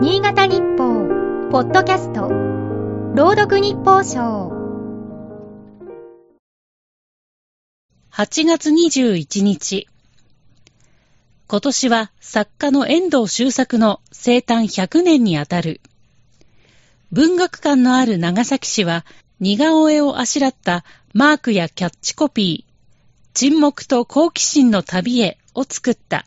新潟日報、ポッドキャスト、朗読日報賞。8月21日。今年は作家の遠藤周作の生誕100年にあたる。文学館のある長崎市は似顔絵をあしらったマークやキャッチコピー、沈黙と好奇心の旅へを作った。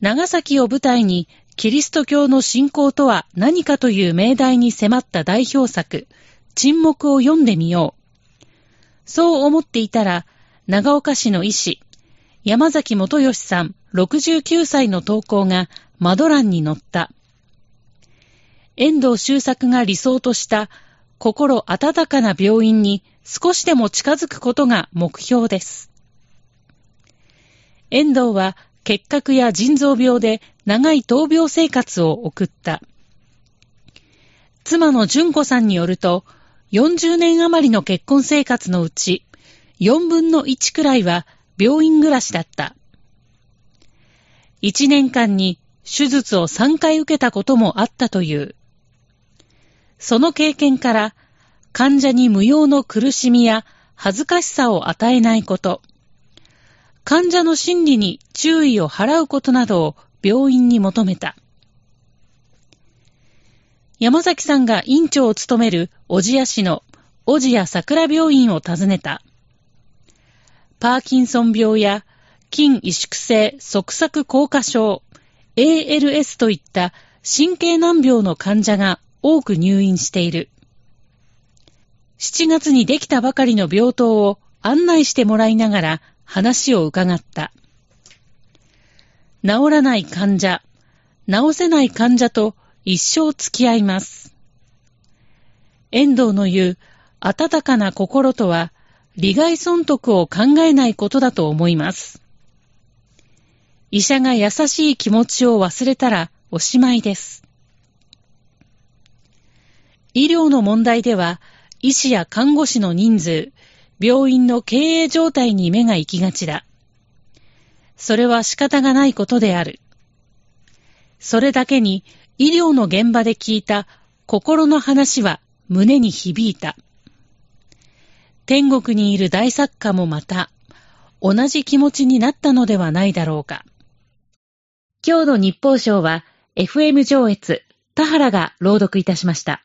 長崎を舞台にキリスト教の信仰とは何かという命題に迫った代表作、沈黙を読んでみよう。そう思っていたら、長岡市の医師、山崎元義さん69歳の投稿がマドランに載った。遠藤周作が理想とした心温かな病院に少しでも近づくことが目標です。遠藤は結核や腎臓病で長い闘病生活を送った。妻の純子さんによると、40年余りの結婚生活のうち、4分の1くらいは病院暮らしだった。1年間に手術を3回受けたこともあったという。その経験から、患者に無用の苦しみや恥ずかしさを与えないこと、患者の心理に注意を払うことなどを病院に求めた。山崎さんが院長を務める小千谷市の小千谷桜病院を訪ねた。パーキンソン病や筋萎縮性側索硬化症、ALS といった神経難病の患者が多く入院している。7月にできたばかりの病棟を案内してもらいながら話を伺った。治らない患者、治せない患者と一生付き合います。遠藤の言う温かな心とは、利害損得を考えないことだと思います。医者が優しい気持ちを忘れたらおしまいです。医療の問題では、医師や看護師の人数、病院の経営状態に目が行きがちだ。それは仕方がないことである。それだけに医療の現場で聞いた心の話は胸に響いた。天国にいる大作家もまた同じ気持ちになったのではないだろうか。今日の日報賞は FM 上越田原が朗読いたしました。